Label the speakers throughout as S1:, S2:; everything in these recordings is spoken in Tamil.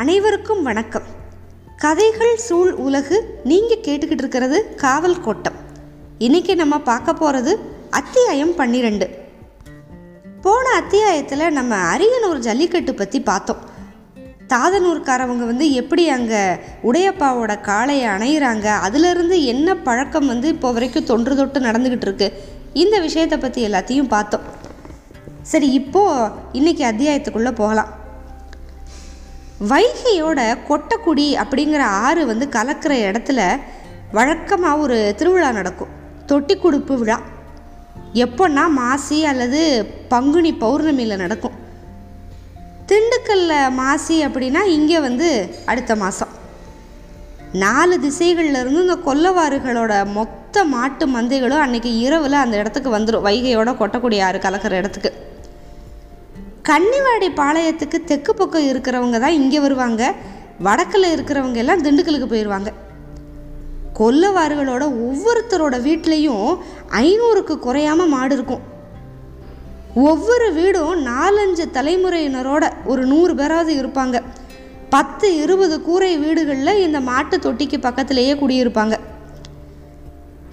S1: அனைவருக்கும் வணக்கம். கதைகள் சூழ் உலகு நீங்கள் கேட்டுக்கிட்டு இருக்கிறது காவல் கோட்டம். இன்னைக்கு நம்ம பார்க்க போகிறது அத்தியாயம் பன்னிரெண்டு. போன அத்தியாயத்தில் நம்ம அரியனூர் ஜல்லிக்கட்டு பற்றி பார்த்தோம். தாதனூர்காரவங்க வந்து எப்படி அங்கே உடையப்பாவோட காளையை அணையிறாங்க அதுலேருந்து என்ன பழக்கம் வந்து இப்போ வரைக்கும் தொன்று தொட்டு நடந்துக்கிட்டு இருக்கு இந்த விஷயத்தை பற்றி எல்லாத்தையும் பார்த்தோம். சரி இப்போது இன்றைக்கி அத்தியாயத்துக்குள்ளே போகலாம். வைகையோட கொட்டக்குடி அப்படிங்கிற ஆறு வந்து கலக்கிற இடத்துல வழக்கமாக ஒரு திருவிழா நடக்கும். தொட்டி கொடுப்பு விழா. எப்போன்னா மாசி அல்லது பங்குனி பௌர்ணமியில் நடக்கும். திண்டுக்கல்ல மாசி அப்படின்னா இங்கே வந்து அடுத்த மாதம் நாலு திசைகள்லேருந்து இந்த கொல்லவாறுகளோட மொத்த மாட்டு மந்தைகளும் அன்னைக்கு இரவில் அந்த இடத்துக்கு வந்துடும் வைகையோட கொட்டக்குடி ஆறு கலக்கிற இடத்துக்கு. கன்னிவாடி பாளையத்துக்கு தெற்கு பக்கம் இருக்கிறவங்க தான் இங்கே வருவாங்க. வடக்கில் இருக்கிறவங்க எல்லாம் திண்டுக்கலுக்கு போயிடுவாங்க கொல்லவாறுகளோட ஒவ்வொருத்தரோட வீட்லேயும் ஐநூறுக்கு குறையாம மாடு இருக்கும். ஒவ்வொரு வீடும் நாலஞ்சு தலைமுறையினரோட ஒரு நூறு பேராவது இருப்பாங்க. பத்து இருபது கூரை வீடுகளில் இந்த மாட்டு தொட்டிக்கு பக்கத்திலேயே குடியிருப்பாங்க.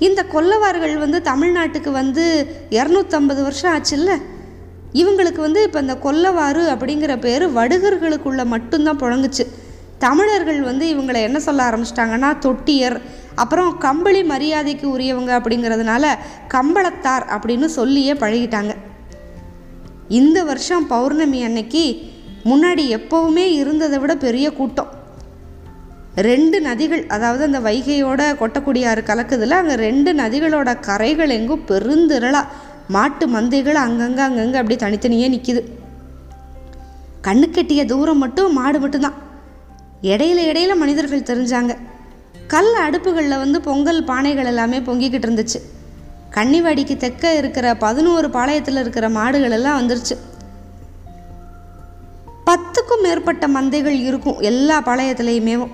S1: இந்த கொல்லவார்கள் வந்து தமிழ்நாட்டுக்கு வந்து இரநூத்தம்பது வருஷம் ஆச்சுல்ல? இவங்களுக்கு வந்து இப்போ இந்த கொல்லவாறு அப்படிங்கிற பேர் வடுகர்களுக்குள்ள மட்டும்தான் புழங்குச்சு. தமிழர்கள் வந்து இவங்களை என்ன சொல்ல ஆரம்பிச்சிட்டாங்கன்னா தொட்டியர் அப்புறம் கம்பளி மரியாதைக்கு உரியவங்க அப்படிங்கிறதுனால கம்பளத்தார் அப்படின்னு சொல்லியே பழகிட்டாங்க. இந்த வருஷம் பௌர்ணமி அன்னைக்கு முன்னாடி எப்போவுமே இருந்ததை விட பெரிய கூட்டம். ரெண்டு நதிகள் அதாவது அந்த வைகையோட கொட்டக்குடியாறு கலக்குதில் அங்கே ரெண்டு நதிகளோட கரைகள் எங்கும் பெருந்திரளாக மாட்டு மந்தைகள் அங்கங்கே அங்கங்கே அப்படியே தனித்தனியே நிற்கிது கண்ணு கெட்டிய தூரம் மட்டும் மாடு மட்டும்தான். இடையில இடையில மனிதர்கள் தெரிஞ்சாங்க. கல் அடுப்புகளில் வந்து பொங்கல் பானைகள் எல்லாமே பொங்கிக்கிட்டு இருந்துச்சு. கன்னிவாடிக்கு தெக்க இருக்கிற பதினோரு பாளையத்தில் இருக்கிற மாடுகள் எல்லாம் வந்துருச்சு. பத்துக்கும் மேற்பட்ட மந்தைகள் இருக்கும் எல்லா பாளையத்துலேயுமேவும்.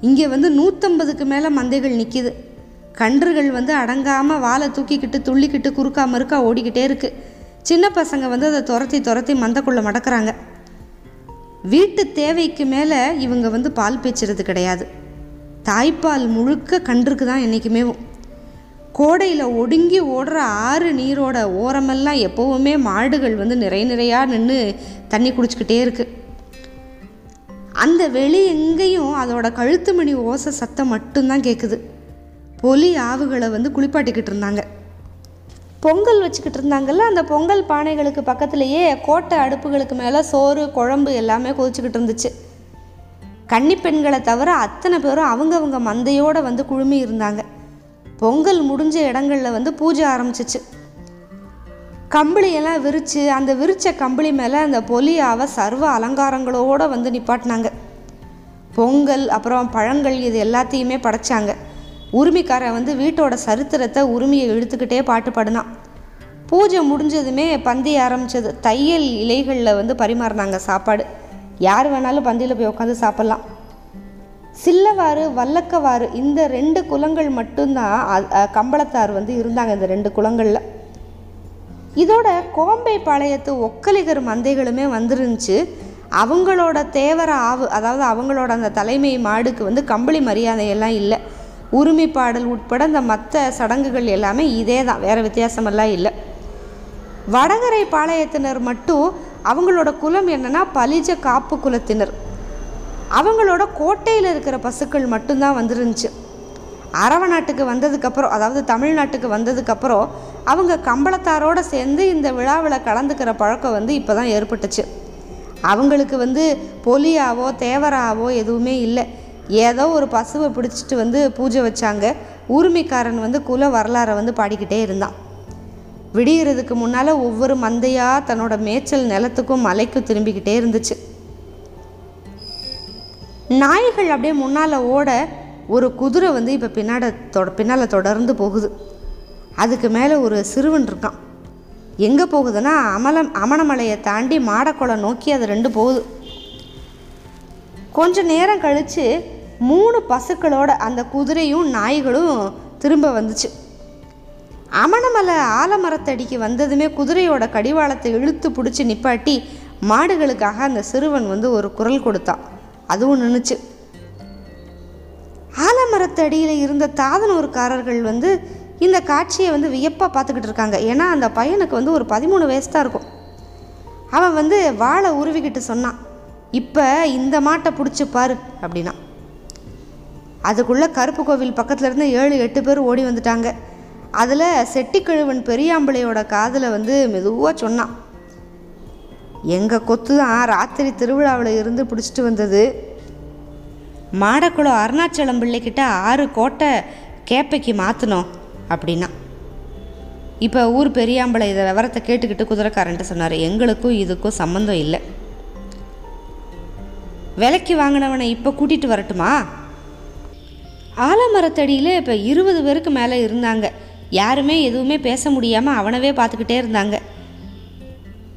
S1: இங்கே வந்து நூற்றம்பதுக்கு மேலே மந்தைகள் நிற்கிது கன்றுகள் வந்து அடங்காமல் வாழை தூக்கிக்கிட்டு துள்ளிக்கிட்டு குறுக்கா மறுக்கா ஓடிக்கிட்டே இருக்கு. சின்ன பசங்க வந்து அதை துரத்தி துரத்தி மந்தக்குள்ளே மடக்கிறாங்க. வீட்டு தேவைக்கு மேலே இவங்க வந்து பால் பேச்சுறது கிடையாது. தாய்ப்பால் முழுக்க கன்றுக்கு தான் என்றைக்குமேவும் கோடையில் ஒடுங்கி ஓடுற ஆறு நீரோட ஓரமெல்லாம் எப்போவுமே மாடுகள் வந்து நிறை நிறையாக நின்று தண்ணி குடிச்சிக்கிட்டே இருக்குது அந்த வெளி எங்கேயும் அதோட கழுத்து மணி ஓசை சத்தம் மட்டும்தான் கேட்குது பொலி ஆவுகளை வந்து குளிப்பாட்டிக்கிட்டு இருந்தாங்க. பொங்கல் வச்சுக்கிட்டு இருந்தாங்கல்ல அந்த பொங்கல் பானைகளுக்கு பக்கத்துலேயே கோட்டை அடுப்புகளுக்கு மேலே சோறு குழம்பு எல்லாமே கொதிச்சுக்கிட்டு இருந்துச்சு. கன்னி பெண்களை தவிர அத்தனை பேரும் அவங்கவுங்க மந்தையோடு வந்து குழுமி இருந்தாங்க. பொங்கல் முடிஞ்ச இடங்களில் வந்து பூஜை ஆரம்பிச்சிச்சு. கம்பளியெல்லாம் விரித்து அந்த விரித்த கம்பளி மேலே அந்த பொலியாவை சர்வ அலங்காரங்களோடு வந்து நிப்பாட்டினாங்க. பொங்கல் அப்புறம் பழங்கள் இது எல்லாத்தையுமே படைச்சாங்க. உரிமைக்காரன் வந்து வீட்டோட சரித்திரத்தை உரிமையை இழுத்துக்கிட்டே பாட்டு பாடினான். பூஜை முடிஞ்சதுமே பந்தி ஆரம்பிச்சது. தையல் இலைகளில் வந்து பரிமாறினாங்க சாப்பாடு. யார் வேணாலும் பந்தியில் போய் உட்காந்து சாப்பிட்லாம். சில்லவாறு வல்லக்கவாறு இந்த ரெண்டு குலங்கள் மட்டும்தான் கம்பளத்தார் வந்து இருந்தாங்க இந்த ரெண்டு குலங்களில். இதோட கோம்பை பாளையத்து ஒக்கலிகர் மந்தைகளுமே வந்துருந்துச்சு. அவங்களோட தேவர ஆவு அதாவது அவங்களோட அந்த தலைமை மாடுக்கு வந்து கம்பளி மரியாதையெல்லாம் இல்லை. உரிமை பாடல் உட்பட இந்த மற்ற சடங்குகள் எல்லாமே இதே தான் வேறு வித்தியாசமெல்லாம் இல்லை. வடகரை பாளையத்தினர் மட்டும் அவங்களோட குலம் என்னென்னா பலிஜ காப்பு குலத்தினர். அவங்களோட கோட்டையில் இருக்கிற பசுக்கள் மட்டும்தான் வந்துருந்துச்சு. அரவ நாட்டுக்கு வந்ததுக்கப்புறம் அதாவது தமிழ்நாட்டுக்கு வந்ததுக்கப்புறம் அவங்க கம்பளத்தாரோட சேர்ந்து இந்த விழாவில் கலந்துக்கிற பழக்கம் வந்து இப்போ தான் ஏற்பட்டுச்சு. அவங்களுக்கு வந்து பொலியாவோ தேவராவோ எதுவுமே இல்லை. ஏதோ ஒரு பசுவை பிடிச்சிட்டு வந்து பூஜை வச்சாங்க. உரிமைக்காரன் வந்து குல வரலாறை வந்து பாடிக்கிட்டே இருந்தான். விடியறதுக்கு முன்னால் ஒவ்வொரு மந்தையாக தன்னோட மேய்ச்சல் நிலத்துக்கும் மலைக்கும் திரும்பிக்கிட்டே இருந்துச்சு. நாய்கள் அப்படியே முன்னால் ஓட ஒரு குதிரை வந்து இப்போ பின்னாட தொட பின்னால் தொடர்ந்து போகுது. அதுக்கு மேலே ஒரு சிறுவன் இருக்கான். எங்கே போகுதுன்னா அமலம் அமணமலையை தாண்டி மாடக்குளம் நோக்கி அது ரெண்டு போகுது. கொஞ்ச நேரம் கழித்து மூணு பசுக்களோட அந்த குதிரையும் நாய்களும் திரும்ப வந்துச்சு. அமணமலை ஆலமரத்தடிக்கு வந்ததுமே குதிரையோட கடிவாளத்தை இழுத்து பிடிச்சி நிப்பாட்டி மாடுகளுக்காக அந்த சிறுவன் வந்து ஒரு குரல் கொடுத்தான். அதுவும் நின்றுச்சு ஆலமரத்தடியில் இருந்த தாதனூர்காரர்கள் வந்து இந்த காட்சியை வந்து வியப்பாக பார்த்துக்கிட்டு இருக்காங்க. ஏன்னா அந்த பையனுக்கு வந்து ஒரு பதிமூணு வயசு தான் இருக்கும். அவன் வந்து வாழை உருவிக்கிட்டு சொன்னான். இப்போ இந்த மாட்டை பிடிச்சி பாரு அப்படின்னா. அதுக்குள்ளே கருப்பு கோவில் பக்கத்துல இருந்து ஏழு எட்டு பேர் ஓடி வந்துட்டாங்க. அதில் செட்டிக்கிழவன் பெரியாம்பளையோட காதில் வந்து மெதுவாக சொன்னான். எங்கள் கொத்து தான் ராத்திரி திருவிழாவில் இருந்து பிடிச்சிட்டு வந்தது. மாடக்குளம் அருணாச்சலம் பிள்ளைக்கிட்ட ஆறு கோட்டை கேப்பைக்கு மாற்றினோம் அப்படின்னா இப்போ ஊர் பெரியாம்பளை இதை விவரத்தை கேட்டுக்கிட்டு குதிரைக்காரன்ட்டு சொன்னார். எங்களுக்கும் இதுக்கும் சம்மந்தம் இல்லை. விலைக்கு வாங்கினவனை இப்போ கூட்டிகிட்டு வரட்டுமா? ஆலமரத்தடியில் இப்போ இருபது பேருக்கு மேலே இருந்தாங்க. யாருமே எதுவுமே பேச முடியாமல் அவனவே பார்த்துக்கிட்டே இருந்தாங்க.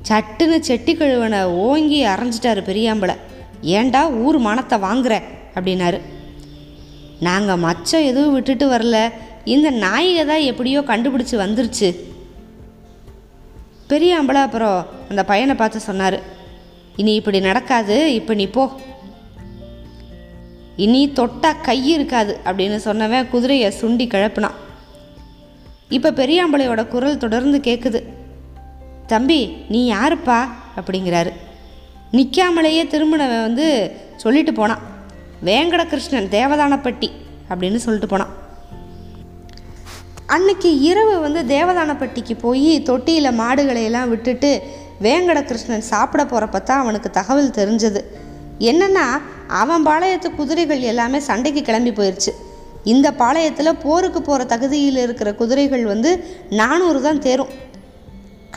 S1: சட்டுன்னு செட்டி கழுவனை ஓங்கி அரைஞ்சிட்டாரு பெரியாம்பளை. ஏண்டா ஊர் மனத்தை வாங்குற? அப்படின்னாரு. நாங்கள் மச்சம் எதுவும் விட்டுட்டு வரல. இந்த நாயிகை தான் எப்படியோ கண்டுபிடிச்சி வந்துருச்சு. பெரியாம்பளை அப்புறம் அந்த பையனை பார்த்து சொன்னார். இனி இப்படி நடக்காது. இப்போ நீ போ. இனி தொட்டா கை இருக்காது அப்படின்னு சொன்னவன் குதிரையை சுண்டி கிளப்புனான். இப்போ பெரியாம்பளையோட குரல் தொடர்ந்து கேட்குது தம்பி நீ யாருப்பா? அப்படிங்கிறாரு. நிற்காமலேயே திரும்பினவன் வந்து சொல்லிட்டு போனான். வேங்கட கிருஷ்ணன் தேவதானப்பட்டி அப்படின்னு சொல்லிட்டு போனான். அன்னைக்கு இரவு வந்து தேவதானப்பட்டிக்கு போய் தொட்டியில் மாடுகளை எல்லாம் விட்டுட்டு வேங்கட கிருஷ்ணன் சாப்பிட போகிறப்ப தான் அவனுக்கு தகவல் தெரிஞ்சது. என்னன்னா அவன் பாளையத்து குதிரைகள் எல்லாமே சண்டைக்கு கிளம்பி போயிடுச்சு இந்த பாளையத்தில் போருக்கு போகிற தகுதியில் இருக்கிற குதிரைகள் வந்து நானூறு தான் தேரும்.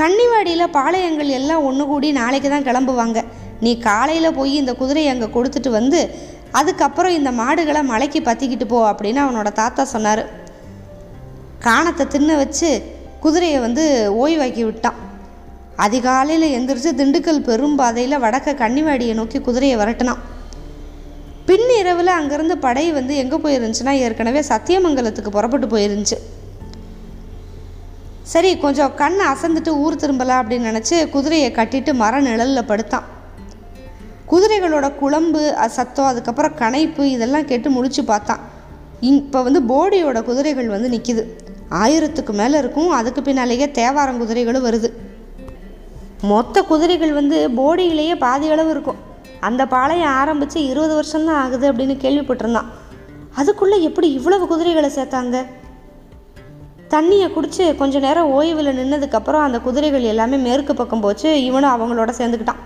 S1: கன்னிவாடியில் பாளையங்கள் எல்லாம் ஒன்று கூடி நாளைக்கு தான் கிளம்புவாங்க. நீ காலையில் போய் இந்த குதிரையை அங்கே கொடுத்துட்டு வந்து அதுக்கப்புறம் இந்த மாடுகளை மலைக்கு பற்றிக்கிட்டு போ அப்படின்னு அவனோட தாத்தா சொன்னார். காணத்தை தின்ன வச்சு குதிரையை வந்து ஓய்வாக்கி விட்டான். அதிகாலையில் எந்திரிச்சு திண்டுக்கல் பெரும் பாதையில் வடக்க கன்னிவாடியை நோக்கி குதிரையை வரட்டினான். பின் இரவில் அங்கேருந்து படை வந்து எங்கே போயிருந்துச்சுன்னா ஏற்கனவே சத்தியமங்கலத்துக்கு புறப்பட்டு போயிருந்துச்சு. சரி கொஞ்சம் கண் அசந்துட்டு ஊர் திரும்பலாம் அப்படின்னு நினச்சி குதிரையை கட்டிட்டு மர நிழலில் படுத்தான். குதிரைகளோட குழம்பு சத்தம் அதுக்கப்புறம் கனைப்பு இதெல்லாம் கேட்டு முழிச்சு பார்த்தான். இப்போ வந்து போடியோட குதிரைகள் வந்து நிற்கிது ஆயிரத்துக்கு மேலே இருக்கும் அதுக்கு பின்னாலேயே தேவாரம் குதிரைகளும் வருது. மொத்த குதிரைகள் வந்து போடியிலேயே பாதி அளவு இருக்கும். அந்த பாளையம் ஆரம்பித்து இருபது வருஷம்தான் ஆகுது அப்படின்னு கேள்விப்பட்டிருந்தான். அதுக்குள்ளே எப்படி இவ்வளவு குதிரைகளை சேர்த்தாங்க? தண்ணியை குடித்து கொஞ்ச நேரம் ஓய்வில் நின்னதுக்கப்புறம் அந்த குதிரைகள் எல்லாமே மேற்கு பக்கம் போச்சு. இவனும் அவங்களோட சேர்ந்துக்கிட்டான்.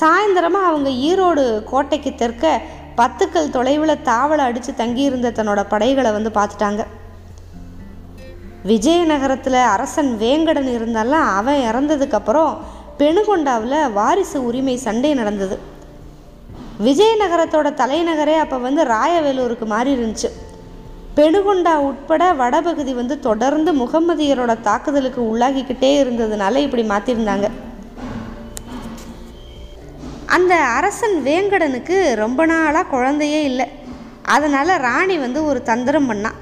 S1: சாயந்தரமாக அவங்க ஈரோடு கோட்டைக்கு தெற்க பத்துக்கள் தொலைவில் தாவலை அடித்து தங்கியிருந்த தன்னோட படைகளை வந்து பார்த்துட்டாங்க. விஜயநகரத்தில் அரசன் வேங்கடன் இருந்தாலும் அவன் இறந்ததுக்கப்புறம் பெணுகொண்டாவில் வாரிசு உரிமை சண்டை நடந்தது. விஜயநகரத்தோட தலைநகரே அப்போ வந்து ராயவேலூருக்கு மாறி இருந்துச்சு. பெணுகொண்டா உட்பட வடபகுதி வந்து தொடர்ந்து முகமதியரோட தாக்குதலுக்கு உள்ளாகிக்கிட்டே இருந்ததுனால இப்படி மாற்றிருந்தாங்க அந்த அரசன் வேங்கடனுக்கு ரொம்ப நாளாக குழந்தையே இல்லை. அதனால் ராணி வந்து ஒரு தந்திரம் பண்ணான்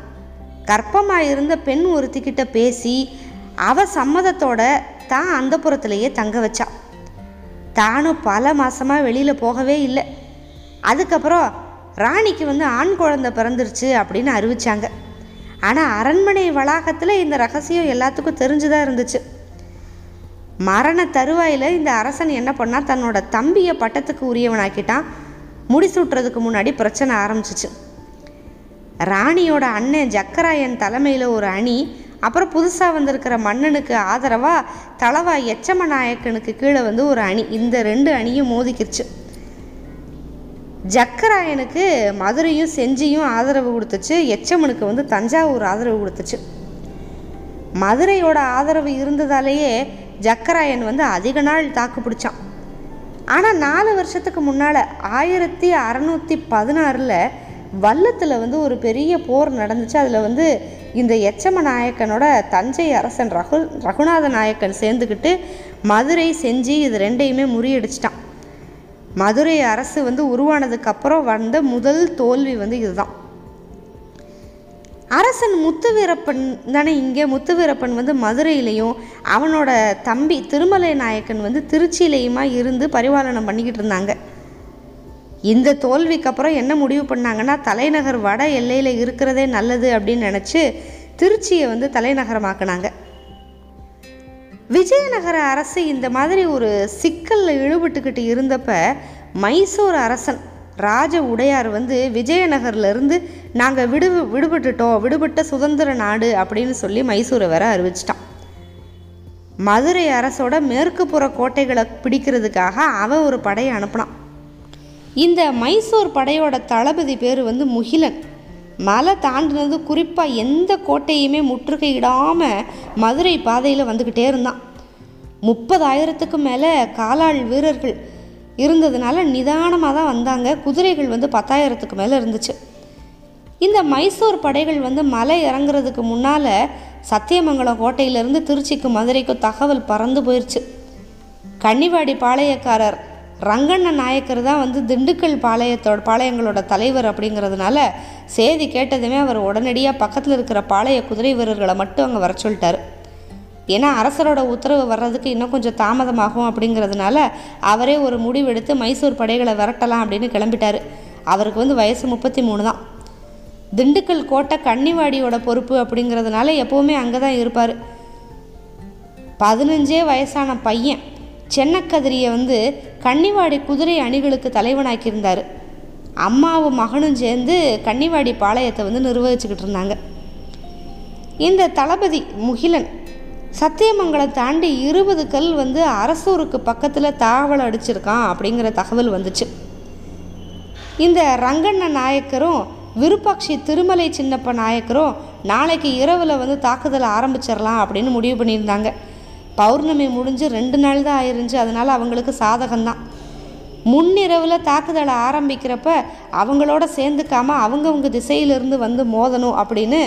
S1: கர்ப்பமாக இருந்த பெண் ஒருத்திக்கிட்ட பேசி அவ சம்மதத்தோட தான் அந்த புறத்துலேயே தங்க வச்சா. தானும் பல மாதமாக வெளியில் போகவே இல்லை. அதுக்கப்புறம் ராணிக்கு வந்து ஆண் குழந்தை பிறந்துருச்சு அப்படின்னு அறிவிச்சாங்க. ஆனால் அரண்மனை வளாகத்தில் இந்த ரகசியம் எல்லாத்துக்கும் தெரிஞ்சுதான் இருந்துச்சு. மரண தருவாயில் இந்த அரசன் என்ன பண்ணால் தன்னோட தம்பியை பட்டத்துக்கு உரியவனாக்கிட்டான். முடிசூட்டுறதுக்கு முன்னாடி பிரச்சனை ஆரம்பிச்சிச்சு. ராணியோட அண்ணன் ஜக்கராயன் தலைமையில் ஒரு அணி அப்புறம் புதுசாக வந்திருக்கிற மன்னனுக்கு ஆதரவாக தலவா எச்சம நாயக்கனுக்கு கீழே வந்து ஒரு அணி. இந்த ரெண்டு அணியும் மோதிக்கிருச்சு ஜக்கராயனுக்கு மதுரையும் செஞ்சியும் ஆதரவு கொடுத்துச்சு. எச்சமனுக்கு வந்து தஞ்சாவூர் ஆதரவு கொடுத்துச்சு. மதுரையோட ஆதரவு இருந்ததாலேயே ஜக்கராயன் வந்து அதிக நாள் தாக்கு பிடிச்சான். ஆனால் நாலு வருஷத்துக்கு முன்னால் ஆயிரத்தி அறநூற்றி பதினாறில் வல்லத்தில் வந்து ஒரு பெரிய போர் நடந்துச்சு. அதில் வந்து இந்த எச்சம நாயக்கனோட தஞ்சை அரசன் ரகு ரகுநாத நாயக்கன் சேர்ந்துக்கிட்டு மதுரை செஞ்சு இது ரெண்டையுமே முறியடிச்சிட்டான். மதுரை அரசு வந்து உருவானதுக்கப்புறம் வந்த முதல் தோல்வி வந்து இதுதான். அரசன் முத்துவீரப்பன் தானே இங்கே. முத்துவீரப்பன் வந்து மதுரையிலையும் அவனோட தம்பி திருமலை நாயக்கன் வந்து திருச்சியிலையுமா இருந்து பரிபாலனம் பண்ணிக்கிட்டு இருந்தாங்க. இந்த தோல்விக்கு அப்புறம் என்ன முடிவு பண்ணாங்கன்னா தலைநகர் வட எல்லையில் இருக்கிறதே நல்லது அப்படின்னு நினச்சி திருச்சியை வந்து தலைநகரமாக்குனாங்க. விஜயநகர அரசு இந்த மாதிரி ஒரு சிக்கலில் இழுபட்டுக்கிட்டு இருந்தப்ப மைசூர் அரசன் ராஜ உடையார் வந்து விஜயநகர்லேருந்து நாங்கள் விடு விடுபட்டுட்டோம் விடுபட்ட சுதந்திர நாடு அப்படின்னு சொல்லி மைசூரை வேற அறிவிச்சிட்டான். மதுரை அரசோட மேற்கு புற கோட்டைகளை பிடிக்கிறதுக்காக அவன் ஒரு படையை அனுப்பினான். இந்த மைசூர் படையோட தளபதி பேர் வந்து முகிலன். மலை தாண்டினது குறிப்பாக எந்த கோட்டையுமே முற்றுகையிடாமல் மதுரை பாதையில் வந்துக்கிட்டே இருந்தான். முப்பதாயிரத்துக்கு மேலே காலாள் வீரர்கள் இருந்ததுனால நிதானமாக தான் வந்தாங்க. குதிரைகள் வந்து பத்தாயிரத்துக்கு மேலே இருந்துச்சு. இந்த மைசூர் படைகள் வந்து மலை இறங்குறதுக்கு முன்னால் சத்தியமங்கலம் கோட்டையிலேருந்து திருச்சிக்கு மதுரைக்கும் தகவல் பறந்து போயிடுச்சு கன்னிவாடி பாளையக்காரர் ரங்கண்ண நாயக்கர் தான் வந்து திண்டுக்கல் பாளையத்தோட பாளையங்களோட தலைவர் அப்படிங்கிறதுனால செய்தி கேட்டதுமே அவர் உடனடியாக பக்கத்தில் இருக்கிற பாளைய குதிரை வீரர்களை மட்டும் அங்கே வர சொல்லிட்டார். ஏன்னா அரசரோட உத்தரவு வர்றதுக்கு இன்னும் கொஞ்சம் தாமதமாகும் அப்படிங்கிறதுனால அவரே ஒரு முடிவெடுத்து மைசூர் படைகளை விரட்டலாம் அப்படின்னு கிளம்பிட்டார். அவருக்கு வந்து வயசு முப்பத்தி மூணு தான். திண்டுக்கல் கோட்டை கன்னிவாடியோட பொறுப்பு அப்படிங்கிறதுனால எப்போவுமே அங்கே தான் இருப்பார். பதினஞ்சே வயசான பையன். சென்னக்கதிரியை வந்து கன்னிவாடி குதிரை அணிகளுக்கு தலைவனாக்கியிருந்தார். அம்மாவும் மகனும் சேர்ந்து கன்னிவாடி பாளையத்தை வந்து நிர்வகிச்சுக்கிட்டு இருந்தாங்க. இந்த தளபதி முகிலன் சத்தியமங்கலம் தாண்டி இருபது கல் வந்து அரசூருக்கு பக்கத்தில் தாவல் அடிச்சிருக்கான் அப்படிங்கிற தகவல் வந்துச்சு. இந்த ரங்கண்ண நாயக்கரும் விருப்பாட்சி திருமலை சின்னப்ப நாயக்கரும் நாளைக்கு இரவில் வந்து தாக்குதலை ஆரம்பிச்சிடலாம் அப்படின்னு முடிவு பண்ணியிருந்தாங்க. பௌர்ணமி முடிஞ்சு ரெண்டு நாள் தான் ஆயிருந்துச்சு. அதனால் அவங்களுக்கு சாதகம்தான். முன்னிரவில் தாக்குதலை ஆரம்பிக்கிறப்ப அவங்களோட சேர்ந்துக்காம அவங்கவுங்க திசையிலிருந்து வந்து மோதணும் அப்படின்னு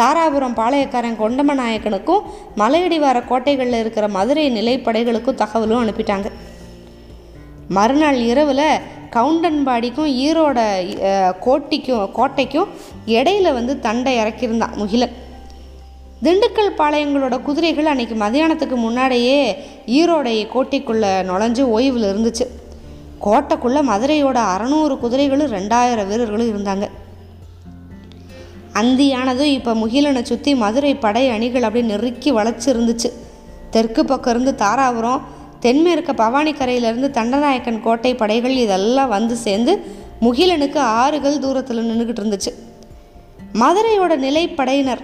S1: தாராபுரம் பாளையக்காரன் கொண்டம நாயக்கனுக்கும் மலையடிவார கோட்டைகளில் இருக்கிற மதுரை நிலைப்படைகளுக்கும் தகவலும் அனுப்பிட்டாங்க. மறுநாள் இரவில் கவுண்டன்பாடிக்கும் ஈரோட கோட்டிக்கும் கோட்டைக்கும் இடையில வந்து தண்டை இறக்கியிருந்தான் முகிலன். திண்டுக்கல் பாளையங்களோட குதிரைகள் அன்னைக்கு மதியானத்துக்கு முன்னாடியே ஈரோடைய கோட்டைக்குள்ளே நுழைஞ்சு ஓய்வில் இருந்துச்சு. கோட்டைக்குள்ளே மதுரையோட அறநூறு குதிரைகளும் ரெண்டாயிரம் வீரர்களும் இருந்தாங்க. அந்தியானதும் இப்போ முகிலனை சுற்றி மதுரை படை அணிகள் அப்படியே நெருக்கி வளர்ச்சி இருந்துச்சு. தெற்கு பக்கம் இருந்து தாராபுரம் தென்மேற்க பவானிக்கரையிலேருந்து தண்டநாயக்கன் கோட்டை படைகள் இதெல்லாம் வந்து சேர்ந்து முகிலனுக்கு ஆறுகள் தூரத்தில் நின்றுக்கிட்டு இருந்துச்சு. மதுரையோட நிலைப்படையினர்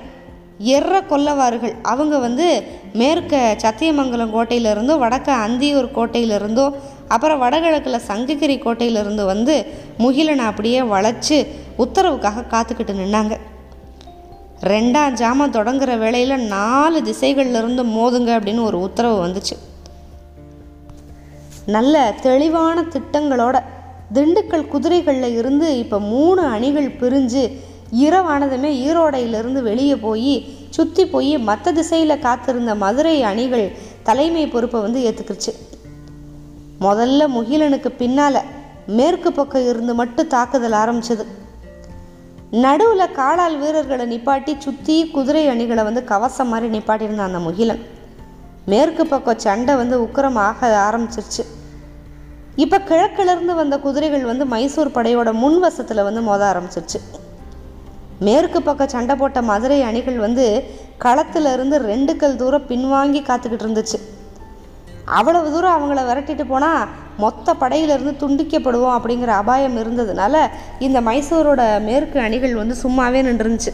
S1: எர்ற கொல்லவார்கள் அவங்க வந்து மேற்க சத்தியமங்கலம் கோட்டையிலிருந்தோ வடக்க அந்தியூர் கோட்டையிலிருந்தோ அப்புறம் வடகிழக்கில் சங்ககிரி கோட்டையிலிருந்து வந்து முகிலனை அப்படியே வளைச்சு உத்தரவுக்காக காத்துக்கிட்டு நின்னாங்க. ரெண்டாம் ஜாமம் தொடங்குற வேளையில் நாலு திசைகள்லேருந்து மோதுங்க அப்படின்னு ஒரு உத்தரவு வந்துச்சு. நல்ல தெளிவான திட்டங்களோட திண்டுக்கல் குதிரைகளில் இருந்து இப்போ மூணு அணிகள் பிரிஞ்சு இரவானதுமே ஈரோடையிலிருந்து வெளியே போய் சுற்றி போய் மற்ற திசையில் காத்திருந்த மதுரை அணிகள் தலைமை பொறுப்பை வந்து ஏற்றுக்கிருச்சு முதல்ல முகிலனுக்கு பின்னால் மேற்கு பக்கம் இருந்து மட்டும் தாக்குதல் ஆரம்பிச்சது. நடுவில் காலால் வீரர்களை நிப்பாட்டி சுற்றி குதிரை அணிகளை வந்து கவசம் மாதிரி நிப்பாட்டியிருந்தான் அந்த முகிலன். மேற்கு பக்கம் சண்டை வந்து உக்கரமாக ஆரம்பிச்சிருச்சு. இப்போ கிழக்கிலிருந்து வந்த குதிரைகள் வந்து மைசூர் படையோட முன்வசத்தில் வந்து மோத ஆரம்பிச்சிருச்சு. மேற்கு பக்கம் சண்டை போட்ட மதுரை அணிகள் வந்து களத்துல இருந்து ரெண்டு கல் தூரம் பின்வாங்கி காத்துக்கிட்டு இருந்துச்சு. அவ்வளவு தூரம் அவங்கள விரட்டிட்டு போனால் மொத்த படையிலிருந்து துண்டிக்கப்படுவோம் அப்படிங்கிற அபாயம் இருந்ததுனால இந்த மைசூரோட மேற்கு அணிகள் வந்து சும்மாவே நின்றுருந்துச்சு.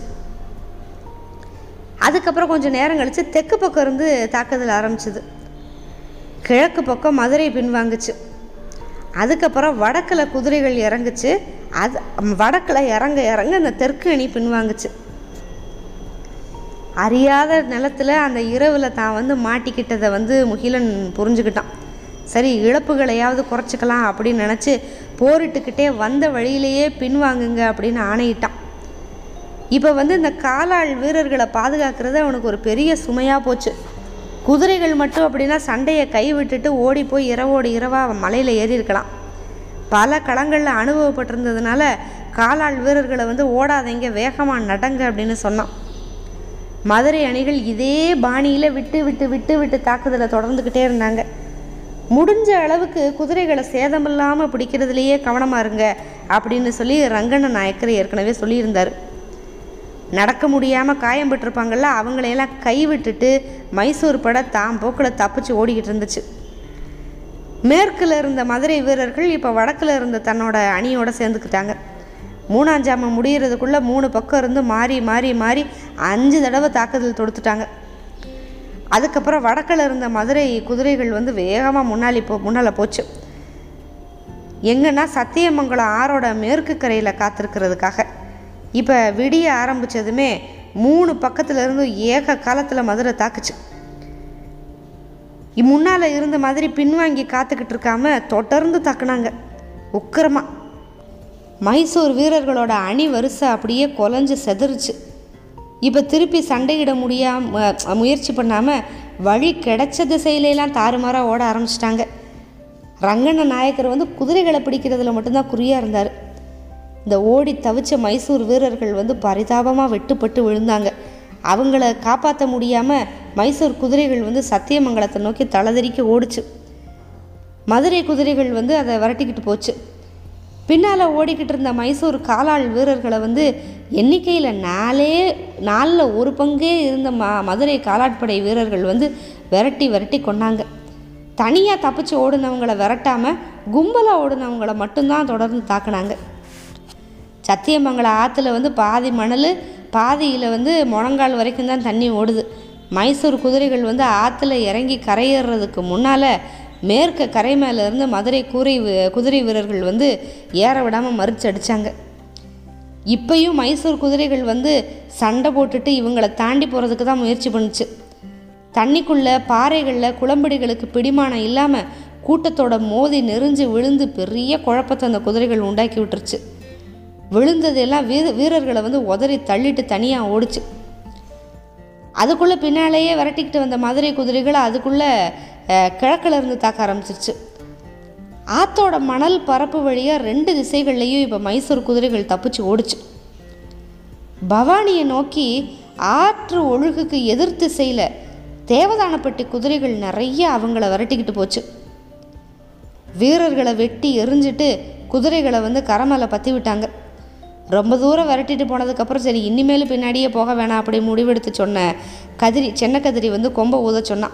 S1: அதுக்கப்புறம் கொஞ்சம் நேரம் கழித்து தெற்கு பக்கம் இருந்து தாக்குதல் ஆரம்பிச்சுது. கிழக்கு பக்கம் மதுரை பின்வாங்குச்சு. அதுக்கப்புறம் வடக்கில் குதிரைகள் இறங்குச்சு. அது வடக்கில் இறங்க இறங்க அந்த தெற்கு அணி பின்வாங்குச்சு. அறியாத நிலத்தில் அந்த இரவில் தான் வந்து மாட்டிக்கிட்டதை வந்து முகிலன் புரிஞ்சுக்கிட்டான். சரி இழப்புகளையாவது குறைச்சிக்கலாம் அப்படின்னு நினச்சி போரிட்டுக்கிட்டே வந்த வழியிலேயே பின்வாங்குங்க அப்படின்னு ஆணையிட்டான். இப்போ வந்து இந்த காலாள் வீரர்களை பாதுகாக்கிறது அவனுக்கு ஒரு பெரிய சுமையாக போச்சு. குதிரைகள் மட்டும் அப்படின்னா சண்டையை கை விட்டுட்டு ஓடி போய் இரவோடு இரவாக மலையில் ஏறி இருக்கலாம் பல களங்களில் அனுபவப்பட்டிருந்ததுனால காலாள் வீரர்களை வந்து ஓடாதீங்க வேகமாக நடங்க அப்படின்னு சொன்னான். மதுரை அணிகள் இதே பாணியில் விட்டு விட்டு விட்டு விட்டு தாக்குதலை தொடர்ந்துக்கிட்டே இருந்தாங்க. முடிஞ்ச அளவுக்கு குதிரைகளை சேதமில்லாமல் பிடிக்கிறதுலையே கவனமாக இருங்க அப்படின்னு சொல்லி ரங்கண்ண நாயக்கர் ஏற்கனவே சொல்லியிருந்தார். நடக்க முடியாமல் காயம் பட்டிருப்பாங்கள்ல அவங்களையெல்லாம் கைவிட்டுட்டு மைசூர் படை தான் போக்கில் தப்பிச்சு ஓடிக்கிட்டு இருந்துச்சு. மேற்கில் இருந்த மதுரை வீரர்கள் இப்போ வடக்கில் இருந்த தன்னோட அணியோட சேர்ந்துக்கிட்டாங்க. மூணாஞ்சாம முடிகிறதுக்குள்ளே மூணு பக்கம் இருந்து மாறி மாறி மாறி அஞ்சு தடவை தாக்குதல் தொடுத்துட்டாங்க. அதுக்கப்புறம் வடக்கில் இருந்த மதுரை குதிரைகள் வந்து வேகமாக முன்னாடி போ முன்னால் போச்சு. எங்கன்னா சத்தியமங்கலம் ஆறோட மேற்கு கரையில் காத்திருக்கிறதுக்காக. இப்போ விடிய ஆரம்பித்ததுமே மூணு பக்கத்துல இருந்து ஏக காலத்தில் மதுரை தாக்குச்சு. முன்னால் இருந்த மாதிரி பின்வாங்கி காத்துக்கிட்டு இருக்காம தொடர்ந்து தாக்குனாங்க. உக்கிரமா. மைசூர் வீரர்களோட அணி வரிசை அப்படியே கொலைஞ்சு செதறிச்சு. இப்போ திருப்பி சண்டையிட முடியாம முயற்சி பண்ணாமல் வழி கிடைச்ச திசையிலெல்லாம் தாறுமாறாக ஓட ஆரம்பிச்சிட்டாங்க. ரங்கண்ண நாயக்கர் வந்து குதிரைகளை பிடிக்கிறதுல மட்டும்தான் குறியாக இருந்தார். இந்த ஓடி தவிச்ச மைசூர் வீரர்கள் வந்து பரிதாபமாக வெட்டுப்பட்டு விழுந்தாங்க. அவங்கள காப்பாற்ற முடியாமல் மைசூர் குதிரைகள் வந்து சத்தியமங்கலத்தை நோக்கி தளதறிக்க ஓடுச்சு. மதுரை குதிரைகள் வந்து அதை விரட்டிக்கிட்டு போச்சு. பின்னால் ஓடிக்கிட்டு இருந்த மைசூர் காலாள் வீரர்களை வந்து எண்ணிக்கையில் நாலே நாலில் ஒரு பங்கே இருந்த ம மதுரை காலாட்படை வீரர்கள் வந்து விரட்டி விரட்டி கொண்டாங்க தனியாக தப்பிச்சு ஓடினவங்கள விரட்டாமல் கும்பலாக ஓடுனவங்கள மட்டும்தான் தொடர்ந்து தாக்குனாங்க. சத்தியமங்கலம் ஆற்றுல வந்து பாதி மணல் பாதியில் வந்து முழங்கால் வரைக்கும் தான் தண்ணி ஓடுது. மைசூர் குதிரைகள் வந்து ஆற்றுல இறங்கி கரையேறுறதுக்கு முன்னால் மேற்க கரை மேலேருந்து மதுரை கூரை குதிரை வீரர்கள் வந்து ஏற விடாமல் மறிச்சு அடித்தாங்க இப்பயும் மைசூர் குதிரைகள் வந்து சண்டை போட்டுட்டு இவங்களை தாண்டி போகிறதுக்கு தான் முயற்சி பண்ணுச்சு. தண்ணிக்குள்ள பாறைகளில் குளம்படிகளுக்கு பிடிமானம் இல்லாமல் கூட்டத்தோட மோதி நெறிஞ்சு விழுந்து பெரிய குழப்பத்தை அந்த குதிரைகள் உண்டாக்கி விட்டுருச்சு. விழுந்ததெல்லாம் வீர வீரர்களை வந்து உதறி தள்ளிட்டு தனியாக ஓடிச்சு. அதுக்குள்ளே பின்னாலேயே விரட்டிக்கிட்டு வந்த மதுரை குதிரைகளை அதுக்குள்ளே கிழக்கில் இருந்து தாக்க ஆரம்பிச்சிருச்சு. ஆத்தோட மணல் பரப்பு வழியாக ரெண்டு திசைகள்லையும் இப்போ மைசூர் குதிரைகள் தப்பிச்சு ஓடுச்சு. பவானியை நோக்கி ஆற்று ஒழுகுக்கு எதிர் திசையில் தேவதானப்பட்டி குதிரைகள் நிறைய அவங்கள விரட்டிக்கிட்டு போச்சு. வீரர்களை வெட்டி எரிஞ்சிட்டு குதிரைகளை வந்து கரமலை பற்றி விட்டாங்க. ரொம்ப தூரம் விரட்டிட்டு போனதுக்கப்புறம் சரி இனிமேல் பின்னாடியே போக வேணாம் அப்படி முடிவெடுத்து சொன்ன கதிரி சென்ன கதிரி வந்து கொம்பை ஊத சொன்னான்.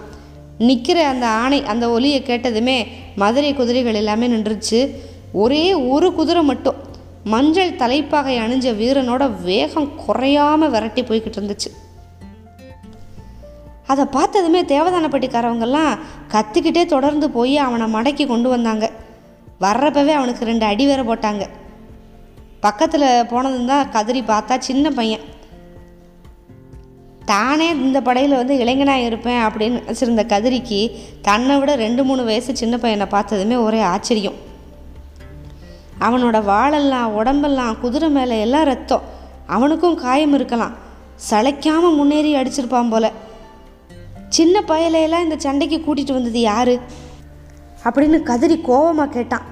S1: நிற்கிற அந்த ஆணை அந்த ஒலியை கேட்டதுமே மதுரை குதிரைகள் எல்லாமே நின்றுச்சு. ஒரே ஒரு குதிரை மட்டும் மஞ்சள் தலைப்பாகை அணிஞ்ச வீரனோட வேகம் குறையாம விரட்டி போய்கிட்டு இருந்துச்சு. அதை பார்த்ததுமே தேவதானப்பட்டிக்காரவங்கெல்லாம் கத்திக்கிட்டே தொடர்ந்து போய் அவனை மடக்கி கொண்டு வந்தாங்க. வர்றப்பவே அவனுக்கு ரெண்டு அடி வேற போட்டாங்க. பக்கத்தில் போனதும் தான் கதிரி பார்த்தா சின்ன பையன். தானே இந்த படையில் வந்து இளைஞனாக இருப்பேன் அப்படின்னு நினச்சிருந்த கதிரிக்கு தன்னை விட ரெண்டு மூணு வயசு சின்ன பையனை பார்த்ததுமே ஒரே ஆச்சரியம். அவனோட வாழெல்லாம் உடம்பெல்லாம் குதிரை மேலே எல்லாம் ரத்தம். அவனுக்கும் காயம் இருக்கலாம். சளைக்காமல் முன்னேறி அடிச்சிருப்பான் போல. சின்ன பயலையெல்லாம் இந்த சண்டைக்கு கூட்டிகிட்டு வந்தது யாரு? அப்படின்னு கதிரி கோபமாக கேட்டான்.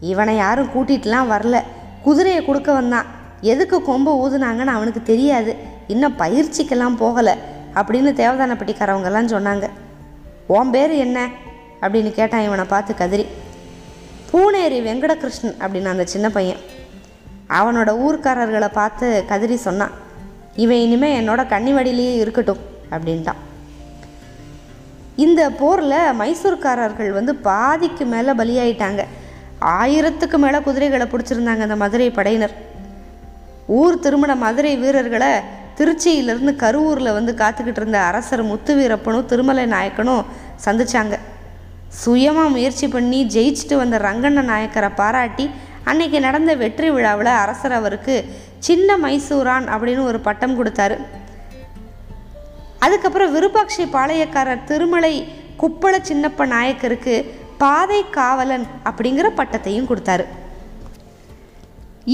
S1: இவனை யாரும் கூட்டிகிட்டுலாம் வரல. குதிரையை கொடுக்க வந்தான். எதுக்கு கொம்பை ஊதுனாங்கன்னு அவனுக்கு தெரியாது. இன்னும் பயிற்சிக்கெல்லாம் போகலை அப்படின்னு தேவதானப்பட்டிக்காரவங்கெல்லாம் சொன்னாங்க. உன் பேர் என்ன? அப்படின்னு கேட்டான் இவனை பார்த்து கதிரி. பூனேரி வெங்கடகிருஷ்ணன் அப்படின்னு அந்த சின்ன பையன். அவனோட ஊர்க்காரர்களை பார்த்து கதிரி சொன்னான். இவன் இனிமேல் என்னோட கன்னிவடியிலேயே இருக்கட்டும் அப்படின்ட்டான். இந்த போரில் மைசூர்காரர்கள் வந்து பாதிக்கு மேலே பலியாயிட்டாங்க. ஆயிரத்துக்கு மேலே குதிரைகளை பிடிச்சிருந்தாங்க அந்த மதுரை படையினர். ஊர் திருமண மதுரை வீரர்களை திருச்சியிலிருந்து கருவூரில் வந்து காத்துக்கிட்டு இருந்த அரசர் முத்துவீரப்பனும் திருமலை நாயக்கனும் சந்திச்சாங்க. சுயமாக முயற்சி பண்ணி ஜெயிச்சுட்டு வந்த ரங்கண்ண நாயக்கரை பாராட்டி அன்னைக்கு நடந்த வெற்றி விழாவில் அரசர் அவருக்கு சின்ன மைசூரான் அப்படின்னு ஒரு பட்டம் கொடுத்தாரு. அதுக்கப்புறம் விருபாட்சி பாளையக்காரர் திருமலை குப்பள சின்னப்ப நாயக்கருக்கு பாதை காவலன் அப்படிங்கிற பட்டத்தையும் கொடுத்தாரு.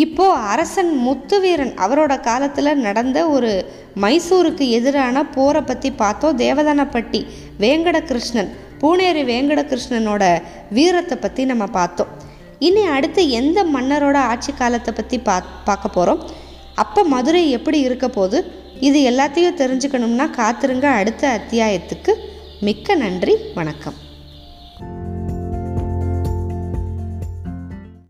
S1: இப்போ அரசன் முத்துவீரன் அவரோட காலத்தில் நடந்த ஒரு மைசூருக்கு எதிரான போரை பற்றி பார்த்தோம். தேவதானப்பட்டி வேங்கடகிருஷ்ணன் பூனேரி வேங்கடகிருஷ்ணனோட வீரத்தை பற்றி நம்ம பார்த்தோம். இனி அடுத்து எந்த மன்னரோட ஆட்சி காலத்தை பற்றி பா பார்க்க போகிறோம் அப்போ மதுரை எப்படி இருக்க போகுது? இது எல்லாத்தையும் தெரிஞ்சுக்கணும்னா காத்திருங்க. அடுத்த அத்தியாயத்துக்கு மிக்க நன்றி. வணக்கம்.